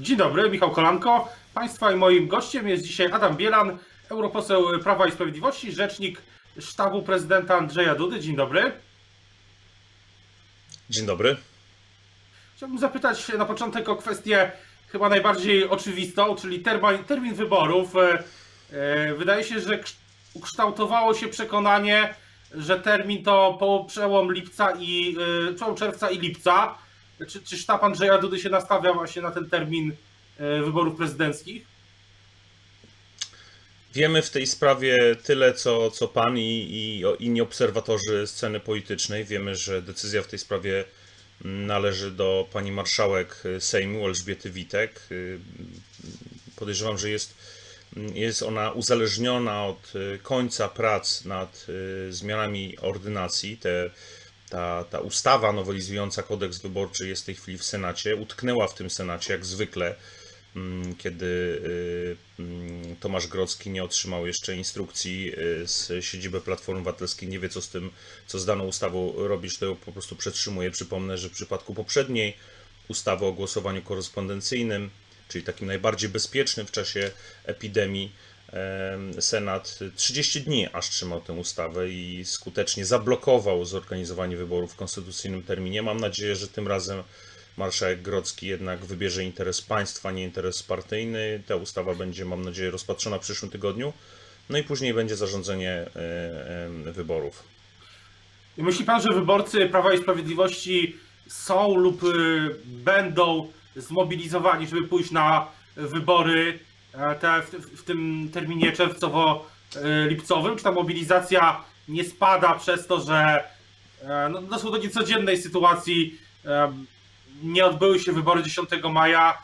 Dzień dobry, Michał Kolanko. Państwa i moim gościem jest dzisiaj Adam Bielan, europoseł Prawa i Sprawiedliwości, rzecznik sztabu prezydenta Andrzeja Dudy. Dzień dobry. Dzień dobry. Chciałbym zapytać na początek o kwestię chyba najbardziej oczywistą, czyli termin, termin wyborów. E, e, wydaje się, że ukształtowało się przekonanie, że termin to po przełom lipca i e, przełom czerwca i lipca. Czy, czy sztab Andrzeja Dudy się nastawia właśnie na ten termin wyborów prezydenckich? Wiemy w tej sprawie tyle, co, co pan i, i inni obserwatorzy sceny politycznej. Wiemy, że decyzja w tej sprawie należy do pani marszałek Sejmu Elżbiety Witek. Podejrzewam, że jest, jest ona uzależniona od końca prac nad zmianami ordynacji. Te, ta, ta ustawa nowelizująca kodeks wyborczy jest w tej chwili w Senacie. Utknęła w tym Senacie, jak zwykle Mm, kiedy y, mm, Tomasz Grocki nie otrzymał jeszcze instrukcji y, z siedziby Platformy Obywatelskiej, nie wie co z tym, co z daną ustawą robić, to ją po prostu przetrzymuje. Przypomnę, że w przypadku poprzedniej ustawy o głosowaniu korespondencyjnym, czyli takim najbardziej bezpiecznym w czasie epidemii, Senat 30 dni aż trzymał tę ustawę i skutecznie zablokował zorganizowanie wyborów w konstytucyjnym terminie. Mam nadzieję, że tym razem marszałek Grocki jednak wybierze interes państwa, nie interes partyjny. Ta ustawa będzie, mam nadzieję, rozpatrzona w przyszłym tygodniu. No i później będzie zarządzenie e, wyborów. Myśli pan, że wyborcy Prawa i Sprawiedliwości są lub e, będą zmobilizowani, żeby pójść na wybory te, w, w tym terminie czerwcowo-lipcowym? Czy ta mobilizacja nie spada przez to, że no, doszło do niecodziennej sytuacji nie odbyły się wybory 10 maja,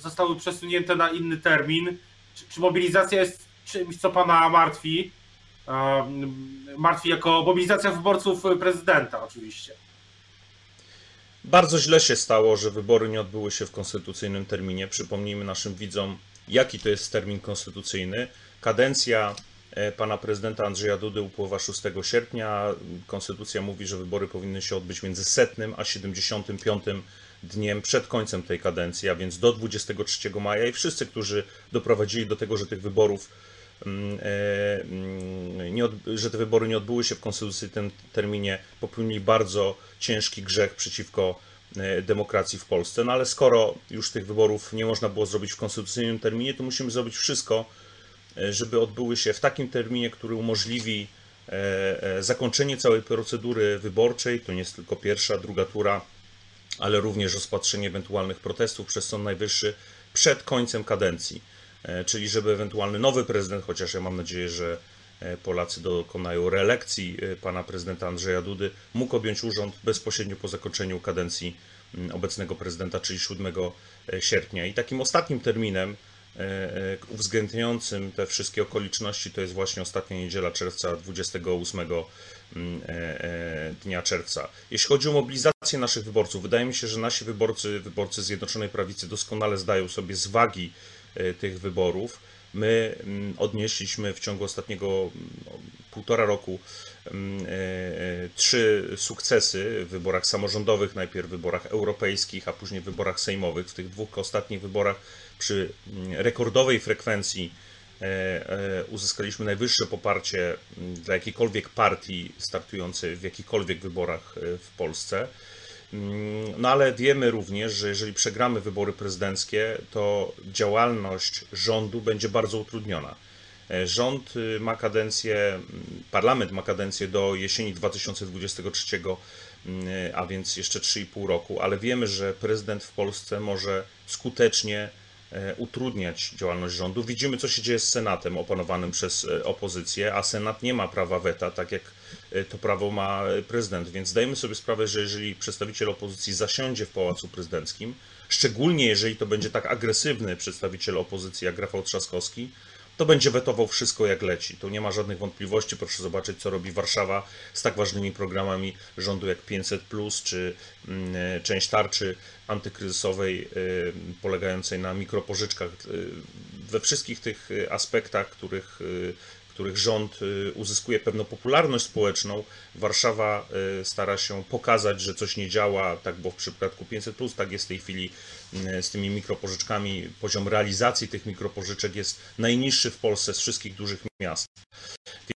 zostały przesunięte na inny termin. Czy, czy mobilizacja jest czymś, co pana martwi? Martwi jako mobilizacja wyborców prezydenta, oczywiście. Bardzo źle się stało, że wybory nie odbyły się w konstytucyjnym terminie. Przypomnijmy naszym widzom, jaki to jest termin konstytucyjny. Kadencja e, pana prezydenta Andrzeja Dudy upływa 6 sierpnia. Konstytucja mówi, że wybory powinny się odbyć między setnym a 75 dniem przed końcem tej kadencji, a więc do 23 maja i wszyscy, którzy doprowadzili do tego, że tych wyborów mm, e, mm, nie, że te wybory nie odbyły się w konstytucyjnym terminie, popełnili bardzo ciężki grzech przeciwko demokracji w Polsce. No ale skoro już tych wyborów nie można było zrobić w konstytucyjnym terminie, to musimy zrobić wszystko, e, żeby odbyły się w takim terminie, który umożliwi zakończenie całej procedury wyborczej. To nie jest tylko pierwsza, druga tura ale również rozpatrzenie ewentualnych protestów przez Sąd Najwyższy przed końcem kadencji. E, czyli żeby ewentualny nowy prezydent, chociaż ja mam nadzieję, że e, Polacy dokonają reelekcji e, pana prezydenta Andrzeja Dudy, mógł objąć urząd bezpośrednio po zakończeniu kadencji obecnego prezydenta, czyli 7 sierpnia. I takim ostatnim terminem uwzględniającym te wszystkie okoliczności to jest właśnie ostatnia niedziela czerwca 28 Mm, e, e, dnia czerwca. Jeśli chodzi o mobilizację naszych wyborców, wydaje mi się, że nasi wyborcy, wyborcy Zjednoczonej Prawicy doskonale zdają sobie z wagi e, tych wyborów. My mm, odnieśliśmy w ciągu ostatniego mm, półtora roku trzy sukcesy w wyborach samorządowych, najpierw w wyborach europejskich, a później w wyborach sejmowych. W tych dwóch ostatnich wyborach przy rekordowej frekwencji E, e, uzyskaliśmy najwyższe poparcie mm, dla jakiejkolwiek partii startującej w jakichkolwiek wyborach e, w Polsce. Mm, no ale wiemy również, że jeżeli przegramy wybory prezydenckie, to działalność rządu będzie bardzo utrudniona. Rząd y, ma kadencję, mm, parlament ma kadencję do jesieni 2023, a więc jeszcze 3,5 roku, ale wiemy, że prezydent w Polsce może skutecznie E, utrudniać działalność rządu. Widzimy, co się dzieje z Senatem opanowanym przez e, opozycję, a Senat nie ma prawa weta, tak jak e, to prawo ma prezydent. Więc zdajemy sobie sprawę, że jeżeli przedstawiciel opozycji zasiądzie w pałacu prezydenckim, szczególnie jeżeli to będzie tak agresywny przedstawiciel opozycji jak Rafał Trzaskowski, to będzie wetował wszystko jak leci. Tu nie ma żadnych wątpliwości. Proszę zobaczyć, co robi Warszawa z tak ważnymi programami rządu jak 500, czy mm, część tarczy antykryzysowej e, polegającej na mikropożyczkach. E, we wszystkich tych aspektach, których, których rząd y, uzyskuje pewną popularność społeczną, Warszawa y, stara się pokazać, że coś nie działa, tak było w przypadku 500, tak jest w tej chwili y, z tymi mikropożyczkami. Poziom realizacji tych mikropożyczek jest najniższy w Polsce z wszystkich dużych miast.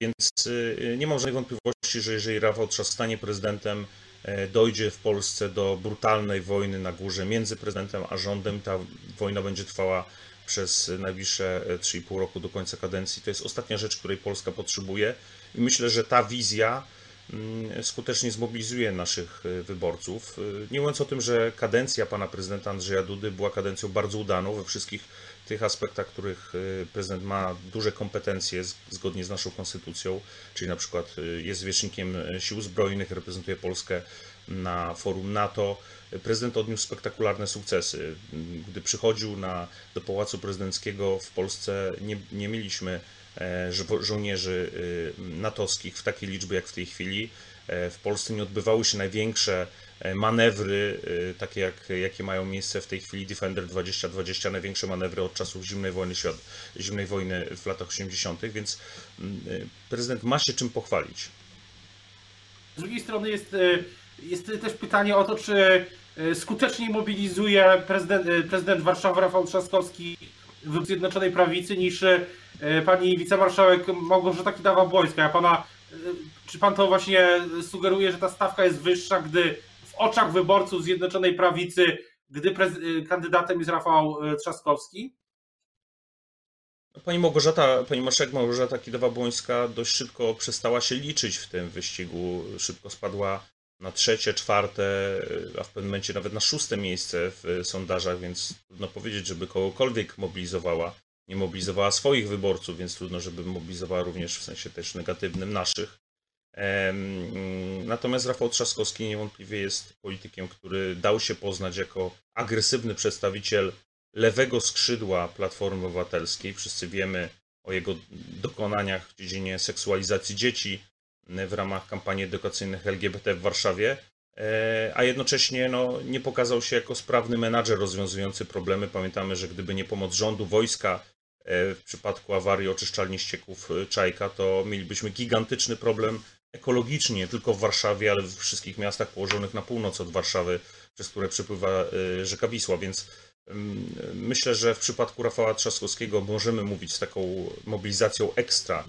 Więc nie mam żadnej wątpliwości, że jeżeli Rafał Trzask stanie prezydentem, dojdzie w Polsce do brutalnej wojny na górze między prezydentem a rządem. Ta wojna będzie trwała przez najbliższe 3,5 roku do końca kadencji. To jest ostatnia rzecz, której Polska potrzebuje i myślę, że ta wizja mm, skutecznie zmobilizuje naszych e, wyborców. E, nie mówiąc o tym, że kadencja pana prezydenta Andrzeja Dudy była kadencją bardzo udaną we wszystkich tych aspektach, których e, prezydent ma duże kompetencje zgodnie z naszą konstytucją, czyli na przykład jest zwierzchnikiem sił zbrojnych, reprezentuje Polskę na forum NATO. Prezydent odniósł spektakularne sukcesy. Gdy przychodził na, do Pałacu Prezydenckiego w Polsce, nie, nie mieliśmy e, żo żołnierzy e, natowskich w takiej liczbie jak w tej chwili. E, w Polsce nie odbywały się największe manewry, takie jak, jakie mają miejsce w tej chwili Defender 2020, największe manewry od czasów zimnej wojny, świat, zimnej wojny w latach 80., więc prezydent ma się czym pochwalić. Z drugiej strony jest jest też pytanie o to, czy e, skutecznie mobilizuje prezydent, e, prezydent Warszawy Rafał Trzaskowski w Zjednoczonej Prawicy niż e, pani wicemarszałek Małgorzata Kidawa-Błońska. Ja pana, czy pan to właśnie sugeruje, że ta stawka jest wyższa, gdy w oczach wyborców Zjednoczonej Prawicy, gdy kandydatem jest Rafał Trzaskowski? Pani Małgorzata, pani marszałek Małgorzata Kidawa-Błońska dość szybko przestała się liczyć w tym wyścigu. Szybko spadła na trzecie, czwarte, a w pewnym momencie nawet na szóste miejsce w sondażach, więc trudno powiedzieć, żeby kogokolwiek mobilizowała. Nie mobilizowała swoich wyborców, więc trudno, żeby mobilizowała również w sensie też negatywnym naszych. Natomiast Rafał Trzaskowski niewątpliwie jest politykiem, który dał się poznać jako agresywny przedstawiciel lewego skrzydła Platformy Obywatelskiej. Wszyscy wiemy o jego dokonaniach w dziedzinie seksualizacji dzieci, w ramach kampanii edukacyjnych LGBT w Warszawie, e, a jednocześnie no, nie pokazał się jako sprawny menadżer rozwiązujący problemy. Pamiętamy, że gdyby nie pomoc rządu, wojska e, w przypadku awarii oczyszczalni ścieków e, Czajka, to mielibyśmy gigantyczny problem ekologicznie, nie tylko w Warszawie, ale w wszystkich miastach położonych na północ od Warszawy, przez które przepływa rzeka Wisła, więc mm, myślę, że w przypadku Rafała Trzaskowskiego możemy mówić z taką mobilizacją ekstra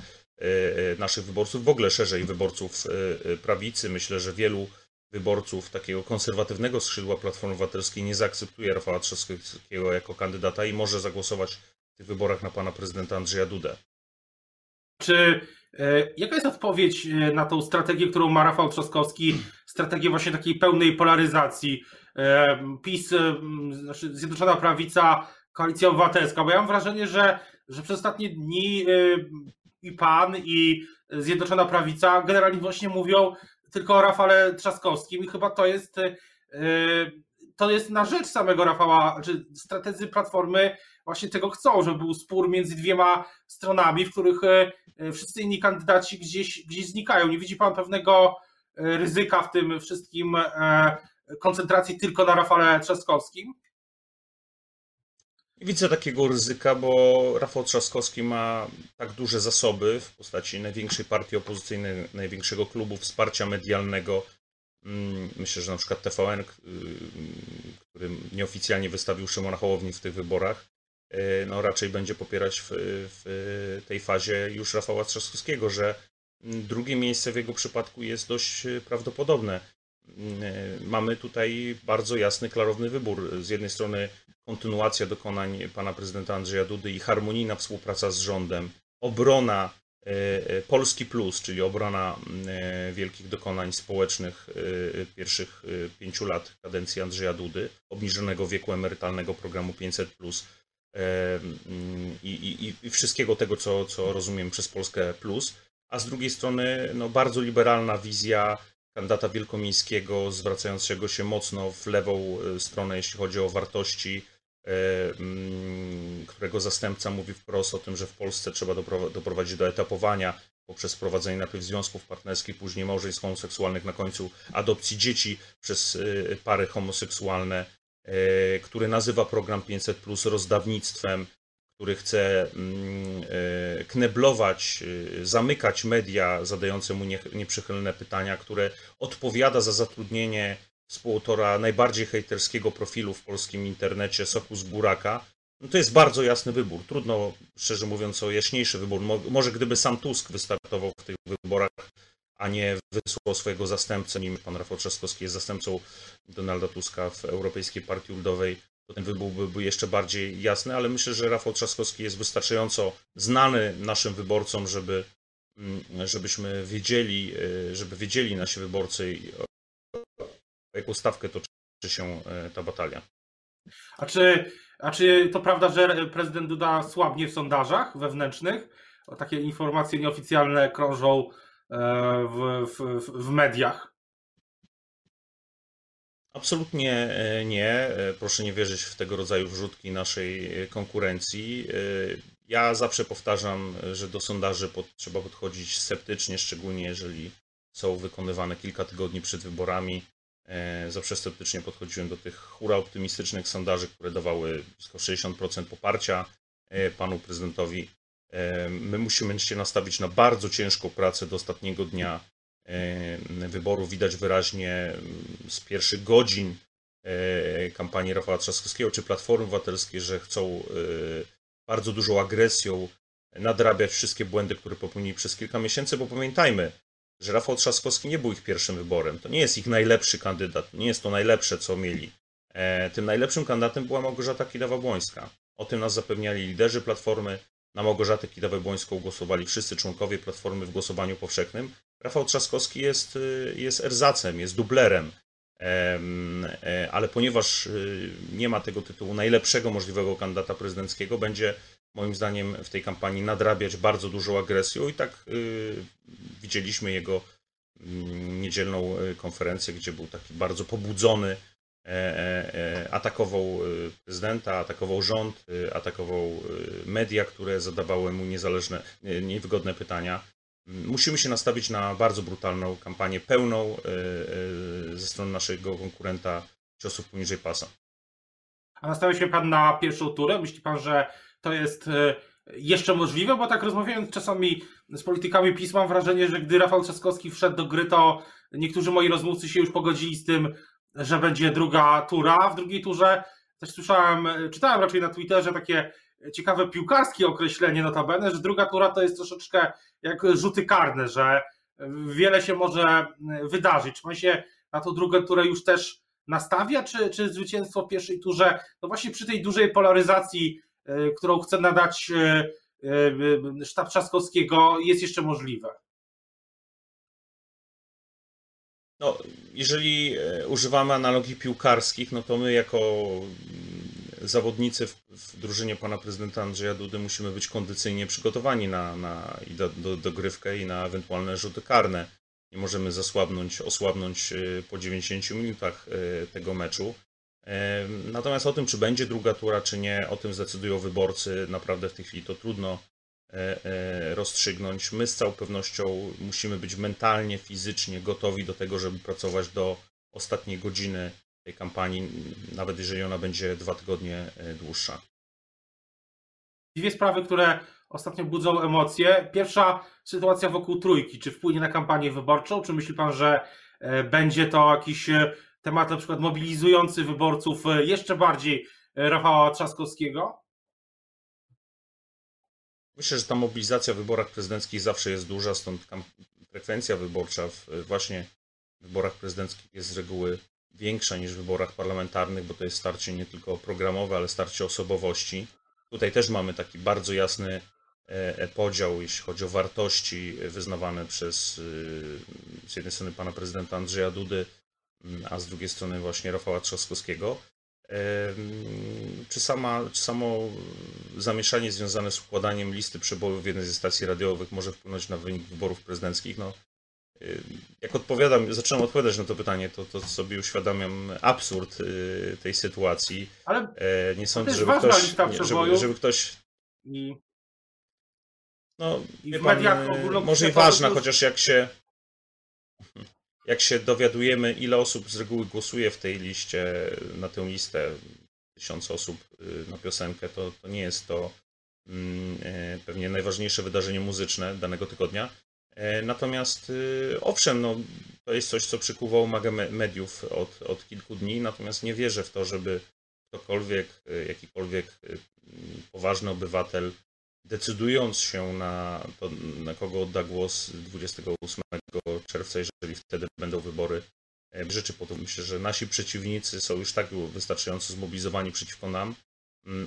naszych wyborców, w ogóle szerzej wyborców e, prawicy. Myślę, że wielu wyborców takiego konserwatywnego skrzydła Platformy Obywatelskiej nie zaakceptuje Rafała Trzaskowskiego jako kandydata i może zagłosować w tych wyborach na pana prezydenta Andrzeja Dudę. Czy jaka jest odpowiedź na tą strategię, którą ma Rafał Trzaskowski, strategię właśnie takiej pełnej polaryzacji? PiS, znaczy Zjednoczona Prawica, Koalicja Obywatelska, bo ja mam wrażenie, że, że przez ostatnie dni i PAN, i Zjednoczona Prawica generalnie właśnie mówią tylko o Rafale Trzaskowskim i chyba to jest e, to jest na rzecz samego Rafała, czy strategzy Platformy właśnie tego chcą, żeby był spór między dwiema stronami, w których e, wszyscy inni kandydaci gdzieś, gdzieś znikają. Nie widzi pan pewnego e, ryzyka w tym wszystkim koncentracji tylko na Rafale Trzaskowskim? Widzę takiego ryzyka, bo Rafał Trzaskowski ma tak duże zasoby w postaci największej partii opozycyjnej, największego klubu wsparcia medialnego. Mm, myślę, że na przykład TVN, y, który nieoficjalnie wystawił Szymona Hołowni w tych wyborach, y, no raczej będzie popierać w, w tej fazie już Rafała Trzaskowskiego, że drugie miejsce w jego przypadku jest dość prawdopodobne. Y, mamy tutaj bardzo jasny, klarowny wybór. Z jednej strony kontynuacja dokonań pana prezydenta Andrzeja Dudy i harmonijna współpraca z rządem, obrona e, e, Polski Plus, czyli obrona e, wielkich dokonań społecznych pierwszych pięciu lat kadencji Andrzeja Dudy, obniżonego wieku emerytalnego programu 500 Plus i, i, i wszystkiego tego, co, co rozumiem przez Polskę Plus, a z drugiej strony no, bardzo liberalna wizja kandydata wielkomiejskiego, zwracającego się mocno w lewą stronę, jeśli chodzi o wartości, E, mm, którego zastępca mówi wprost o tym, że w Polsce trzeba doprowadzić do etapowania poprzez wprowadzenie najpierw związków partnerskich, później małżeństw homoseksualnych, na końcu adopcji dzieci przez e, pary homoseksualne, e, który nazywa program 500 plus rozdawnictwem, który chce mm, e, kneblować, e, zamykać media zadające mu nie- nieprzychylne pytania, które odpowiada za zatrudnienie współautora najbardziej hejterskiego profilu w polskim internecie, Soku z Buraka, no to jest bardzo jasny wybór. Trudno, szczerze mówiąc, o jaśniejszy wybór. Mo- Może gdyby sam Tusk wystartował w tych wyborach, a nie wysłał swojego zastępcę, nim pan Rafał Trzaskowski jest zastępcą Donalda Tuska w Europejskiej Partii Ludowej, to ten wybór byłby jeszcze bardziej jasny, ale myślę, że Rafał Trzaskowski jest wystarczająco znany naszym wyborcom, żeby, mm, żebyśmy wiedzieli, y, żeby wiedzieli nasi wyborcy, o jaką stawkę toczy się y, ta batalia. A czy, a czy to prawda, że prezydent Duda słabnie w sondażach wewnętrznych? Takie informacje nieoficjalne krążą e, w, w- w mediach. Absolutnie e, nie. E, Proszę nie wierzyć w tego rodzaju wrzutki naszej e, konkurencji. Ja zawsze powtarzam, że do sondaży pod, trzeba podchodzić sceptycznie, szczególnie jeżeli są wykonywane kilka tygodni przed wyborami. Zawsze sceptycznie podchodziłem do tych hura optymistycznych sondaży, które dawały blisko 60% poparcia panu prezydentowi. My musimy się nastawić na bardzo ciężką pracę do ostatniego dnia e, wyboru. Widać wyraźnie z pierwszych godzin e, kampanii Rafała Trzaskowskiego czy Platformy Obywatelskiej, że chcą e, bardzo dużą agresją nadrabiać wszystkie błędy, które popełnili przez kilka miesięcy, bo pamiętajmy, że Rafał Trzaskowski nie był ich pierwszym wyborem. To nie jest ich najlepszy kandydat, nie jest to najlepsze, co mieli. Tym najlepszym kandydatem była Małgorzata Kidawa-Błońska. O tym nas zapewniali liderzy Platformy. Na Małgorzatę Kidawę-Błońską głosowali wszyscy członkowie Platformy w głosowaniu powszechnym. Rafał Trzaskowski jest, y, jest erzacem, jest dublerem. Em, e, Ale ponieważ y, nie ma tego tytułu najlepszego możliwego kandydata prezydenckiego, będzie moim zdaniem w tej kampanii nadrabiać bardzo dużą agresją i tak y, widzieliśmy jego mm, niedzielną konferencję, gdzie był taki bardzo pobudzony, e, e, atakował prezydenta, atakował rząd, atakował media, które zadawały mu niezależne, nie- niewygodne pytania. Musimy się nastawić na bardzo brutalną kampanię, pełną y, y, ze strony naszego konkurenta ciosów poniżej pasa. A nastawia się pan na pierwszą turę? Myśli pan, że to jest e, jeszcze możliwe? Bo tak rozmawiając czasami z politykami PiS, mam wrażenie, że gdy Rafał Trzaskowski wszedł do gry, to niektórzy moi rozmówcy się już pogodzili z tym, że będzie druga tura. W drugiej turze też słyszałem, e, czytałem raczej na Twitterze takie ciekawe piłkarskie określenie notabene, że druga tura to jest troszeczkę jak rzuty karne, że wiele się może wydarzyć. Czy pan się na tą drugą turę już też nastawia, czy, czy zwycięstwo w pierwszej turze, no właśnie przy tej dużej polaryzacji, y, którą chce nadać y, y, sztab Trzaskowskiego, jest jeszcze możliwe? No, jeżeli używamy analogii piłkarskich, no to my jako zawodnicy w, w drużynie pana prezydenta Andrzeja Dudy musimy być kondycyjnie przygotowani na, na i do, do, dogrywkę i na ewentualne rzuty karne. Nie możemy zasłabnąć, osłabnąć e, po 90 minutach e, tego meczu. E, Natomiast o tym, czy będzie druga tura, czy nie, o tym zdecydują wyborcy. Naprawdę w tej chwili to trudno rozstrzygnąć. My z całą pewnością musimy być mentalnie, fizycznie gotowi do tego, żeby pracować do ostatniej godziny tej kampanii, nawet jeżeli ona będzie dwa tygodnie e, dłuższa. Dwie sprawy, które ostatnio budzą emocje. Pierwsza sytuacja wokół trójki. Czy wpłynie na kampanię wyborczą? Czy myśli pan, że e, będzie to jakiś e, temat na przykład mobilizujący wyborców jeszcze bardziej Rafała Trzaskowskiego? Myślę, że ta mobilizacja w wyborach prezydenckich zawsze jest duża, stąd frekwencja wyborcza w właśnie wyborach prezydenckich jest z reguły większa niż w wyborach parlamentarnych, bo to jest starcie nie tylko programowe, ale starcie osobowości. Tutaj też mamy taki bardzo jasny e, e, podział, jeśli chodzi o wartości wyznawane przez y, z jednej strony pana prezydenta Andrzeja Dudy, mm, a z drugiej strony właśnie Rafała Trzaskowskiego. Czy, sama, czy samo zamieszanie związane z układaniem listy przebojów w jednej ze stacji radiowych może wpłynąć na wynik wyborów prezydenckich? No, jak odpowiadam, zaczynam odpowiadać na to pytanie, to, to sobie uświadamiam absurd y, tej sytuacji. Ale E, Nie sądzę, żeby ktoś, nie, żeby, żeby ktoś i no, I pan, ogólnopolskich może i ważna, już- chociaż jak się jak się dowiadujemy, ile osób z reguły głosuje w tej liście, na tę listę, tysiąc osób y, na piosenkę, to, to nie jest to mm, pewnie najważniejsze wydarzenie muzyczne danego tygodnia. E, Natomiast y, owszem, no, to jest coś, co przykuwa uwagę me- mediów od, od kilku dni, natomiast nie wierzę w to, żeby ktokolwiek, y, jakikolwiek y, poważny obywatel, decydując się na to, na kogo odda głos 28 czerwca, jeżeli wtedy będą wybory, e, rzeczy po to. Myślę, że nasi przeciwnicy są już tak wystarczająco zmobilizowani przeciwko nam,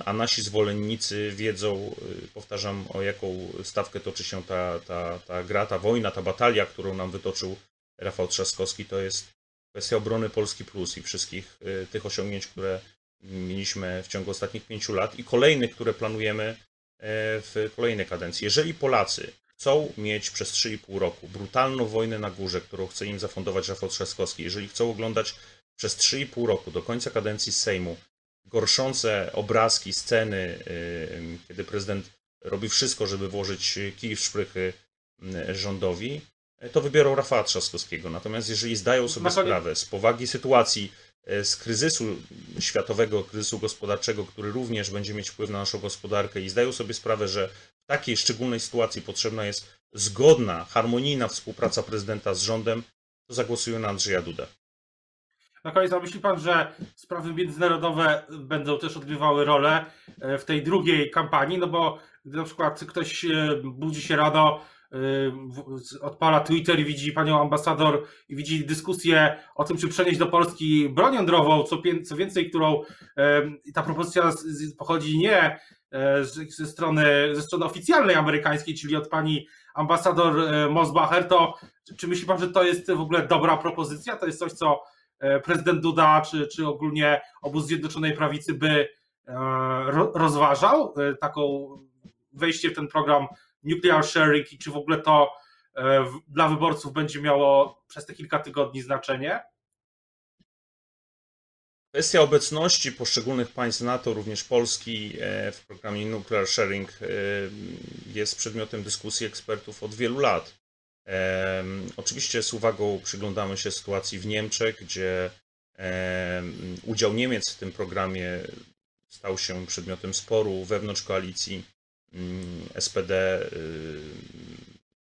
a nasi zwolennicy wiedzą, y, powtarzam, o jaką stawkę toczy się ta, ta, ta gra, ta wojna, ta batalia, którą nam wytoczył Rafał Trzaskowski. To jest kwestia obrony Polski Plus i wszystkich y, tych osiągnięć, które mieliśmy w ciągu ostatnich pięciu lat i kolejnych, które planujemy e, w kolejnej kadencji. Jeżeli Polacy chcą mieć przez 3,5 roku brutalną wojnę na górze, którą chce im zafundować Rafał Trzaskowski, jeżeli chcą oglądać przez 3,5 roku do końca kadencji Sejmu gorszące obrazki, sceny, y, kiedy prezydent robi wszystko, żeby włożyć kij w szprychy y, rządowi, to wybiorą Rafała Trzaskowskiego. Natomiast jeżeli zdają sobie sprawę z powagi sytuacji, y, z kryzysu światowego, kryzysu gospodarczego, który również będzie mieć wpływ na naszą gospodarkę i zdają sobie sprawę, że w takiej szczególnej sytuacji potrzebna jest zgodna, harmonijna współpraca prezydenta z rządem, to zagłosują na Andrzeja Dudę. Na koniec, a myśli pan, że sprawy międzynarodowe będą też odgrywały rolę e, w tej drugiej kampanii? No bo gdy na przykład ktoś e, budzi się rano, e, odpala Twitter i widzi panią ambasador i widzi dyskusję o tym, czy przenieść do Polski broń jądrową, co, więcej, którą ta propozycja pochodzi nie ze strony, ze strony oficjalnej amerykańskiej, czyli od pani ambasador Mosbacher, to czy, myśli pan, że to jest w ogóle dobra propozycja? To jest coś, co prezydent Duda, czy, czy ogólnie obóz Zjednoczonej Prawicy by e, ro- rozważał e, taką wejście w ten program nuclear sharing i czy w ogóle to e, dla wyborców będzie miało przez te kilka tygodni znaczenie? Kwestia obecności poszczególnych państw NATO, również Polski, e, w programie Nuclear Sharing e, jest przedmiotem dyskusji ekspertów od wielu lat. Oczywiście z uwagą przyglądamy się sytuacji w Niemczech, gdzie udział Niemiec w tym programie stał się przedmiotem sporu wewnątrz koalicji. Mm, SPD, y,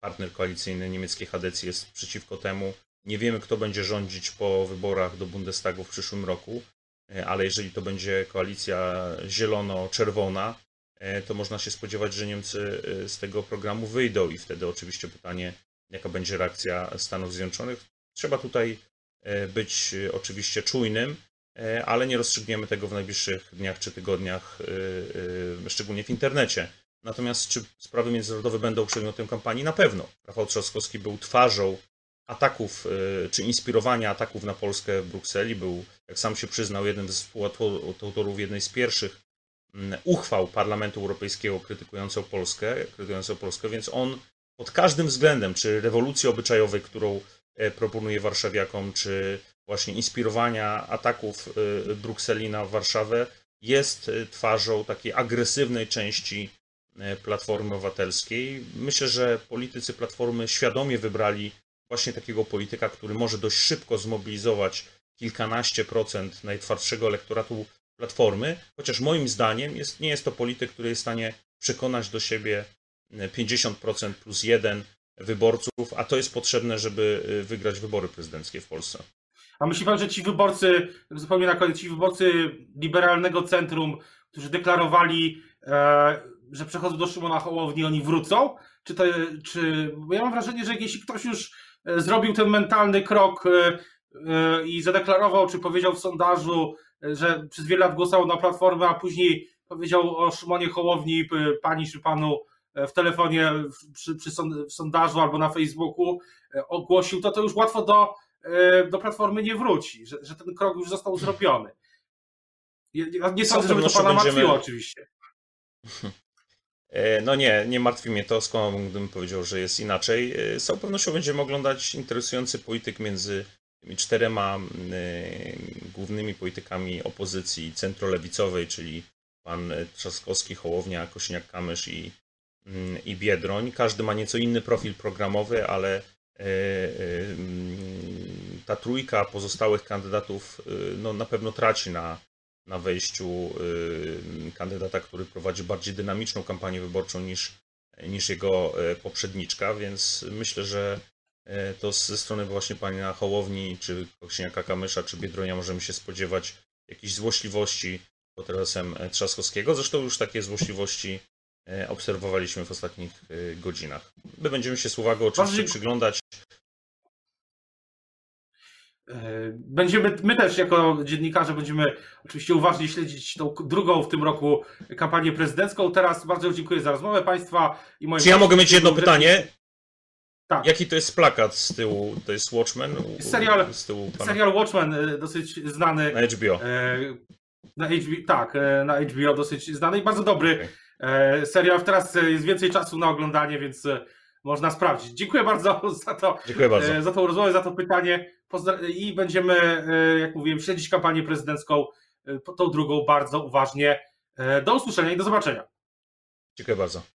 partner koalicyjny niemieckiej Hadecji jest przeciwko temu. Nie wiemy, kto będzie rządzić po wyborach do Bundestagu w przyszłym roku, e, ale jeżeli to będzie koalicja zielono-czerwona, e, to można się spodziewać, że Niemcy e, z tego programu wyjdą i wtedy oczywiście pytanie, jaka będzie reakcja Stanów Zjednoczonych. Trzeba tutaj e, być e, oczywiście czujnym, e, ale nie rozstrzygniemy tego w najbliższych dniach czy tygodniach, szczególnie w internecie. Natomiast czy sprawy międzynarodowe będą przedmiotem kampanii? Na pewno. Rafał Trzaskowski był twarzą ataków, czy inspirowania ataków na Polskę w Brukseli. Był, jak sam się przyznał, jednym z współautorów jednej z pierwszych mm, uchwał Parlamentu Europejskiego krytykującą Polskę, krytykującą Polskę, więc on pod każdym względem, czy rewolucji obyczajowej, którą e, proponuje warszawiakom, czy właśnie inspirowania ataków e, Brukseli na Warszawę, jest e, twarzą takiej agresywnej części Platformy Obywatelskiej. Myślę, że politycy Platformy świadomie wybrali właśnie takiego polityka, który może dość szybko zmobilizować kilkanaście procent najtwardszego elektoratu Platformy, chociaż moim zdaniem jest, nie jest to polityk, który jest w stanie przekonać do siebie 50% plus jeden wyborców, a to jest potrzebne, żeby y, wygrać wybory prezydenckie w Polsce. A myśli pan, że ci wyborcy, zupełnie na koniec, ci wyborcy liberalnego centrum, którzy deklarowali, e, że przechodzą do Szymona Hołowni, oni wrócą? Czy to, czy, bo ja mam wrażenie, że jeśli ktoś już e, zrobił ten mentalny krok e, i zadeklarował, czy powiedział w sondażu, że przez wiele lat głosował na Platformę, a później powiedział o Szymonie Hołowni, pani czy panu w telefonie, przy, przy sondażu albo na Facebooku e, ogłosił, to to już łatwo do, e, do Platformy nie wróci, że, że ten krok już został zrobiony. Nie, sądzę, żeby to pana będziemy- martwiło oczywiście. E, No nie, nie martwi mnie to, skąd gdybym powiedział, że jest inaczej. Z całą pewnością będziemy oglądać interesujący polityk między tymi czterema głównymi politykami opozycji centrolewicowej, czyli pan Trzaskowski, Hołownia, Kośniak-Kamysz i, i Biedroń. Każdy ma nieco inny profil programowy, ale e, e, mm, ta trójka pozostałych kandydatów e, no, na pewno traci na, na wejściu kandydata, który prowadzi bardziej dynamiczną kampanię wyborczą niż, niż jego poprzedniczka, więc myślę, że to ze strony właśnie pana Hołowni, czy Koksiniaka Kamysza, czy Biedronia możemy się spodziewać jakichś złośliwości pod adresem e, Trzaskowskiego. Zresztą już takie złośliwości obserwowaliśmy w ostatnich e, godzinach. My będziemy się uwagą oczywiście Bardzo- przyglądać. E, Będziemy, my też jako dziennikarze będziemy oczywiście uważnie śledzić tą drugą w tym roku kampanię prezydencką. Teraz bardzo dziękuję za rozmowę Państwa i moim Czy ja mogę mieć jedno pytanie? Tak. Jaki to jest plakat z tyłu? To jest Watchmen? Serial- Z tyłu pana... Serial Watchmen, e, dosyć znany. Na HBO. e, Na HBO, tak, e, na HBO dosyć znany i bardzo dobry Okej. E, serial. Teraz e, jest więcej czasu na oglądanie, więc e, można sprawdzić. Dziękuję bardzo za to. Dziękuję bardzo. za tą rozmowę, za to pytanie i będziemy, jak mówiłem, śledzić kampanię prezydencką, tą drugą bardzo uważnie. Do usłyszenia i do zobaczenia. Dziękuję bardzo.